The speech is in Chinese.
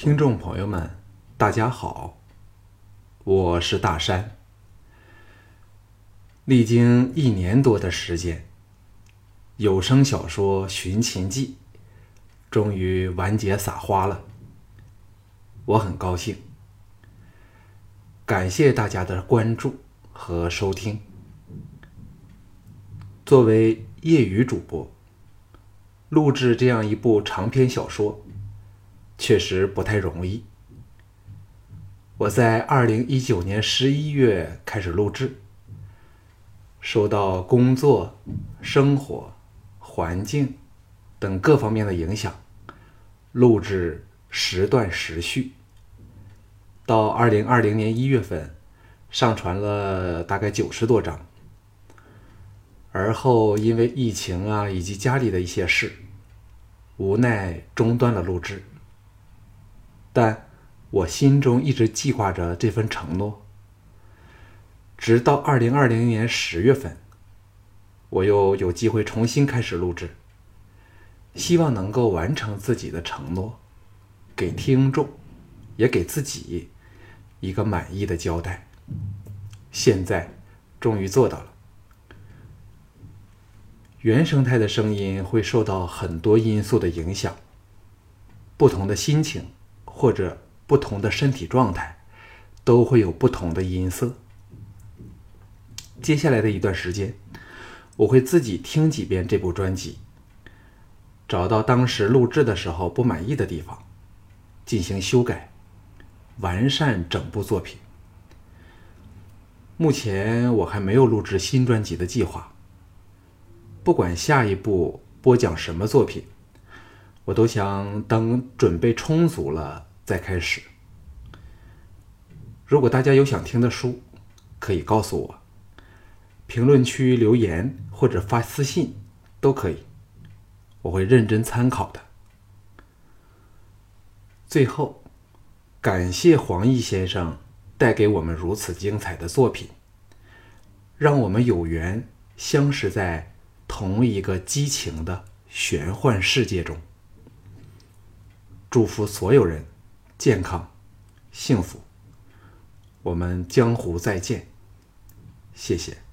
听众朋友们，大家好，我是大山。历经一年多的时间，有声小说《寻秦记》终于完结撒花了，我很高兴。感谢大家的关注和收听。作为业余主播，录制这样一部长篇小说。确实不太容易。我在二零一九年十一月开始录制，受到工作、生活、环境等各方面的影响，录制时断时续。到二零二零年一月份，上传了大概九十多章，而后因为疫情啊以及家里的一些事，无奈中断了录制。但我心中一直记挂着这份承诺，直到二零二零年十月份，我又有机会重新开始录制，希望能够完成自己的承诺，给听众，也给自己一个满意的交代。现在终于做到了。原生态的声音会受到很多因素的影响，不同的心情。或者不同的身体状态，都会有不同的音色。接下来的一段时间，我会自己听几遍这部专辑，找到当时录制的时候不满意的地方，进行修改，完善整部作品。目前我还没有录制新专辑的计划。不管下一步播讲什么作品，我都想等准备充足了。再开始。如果大家有想听的书，可以告诉我，评论区留言或者发私信都可以，我会认真参考的。最后，感谢黄奕先生带给我们如此精彩的作品，让我们有缘相识在同一个激情的玄幻世界中。祝福所有人。健康，幸福。我们江湖再见，谢谢。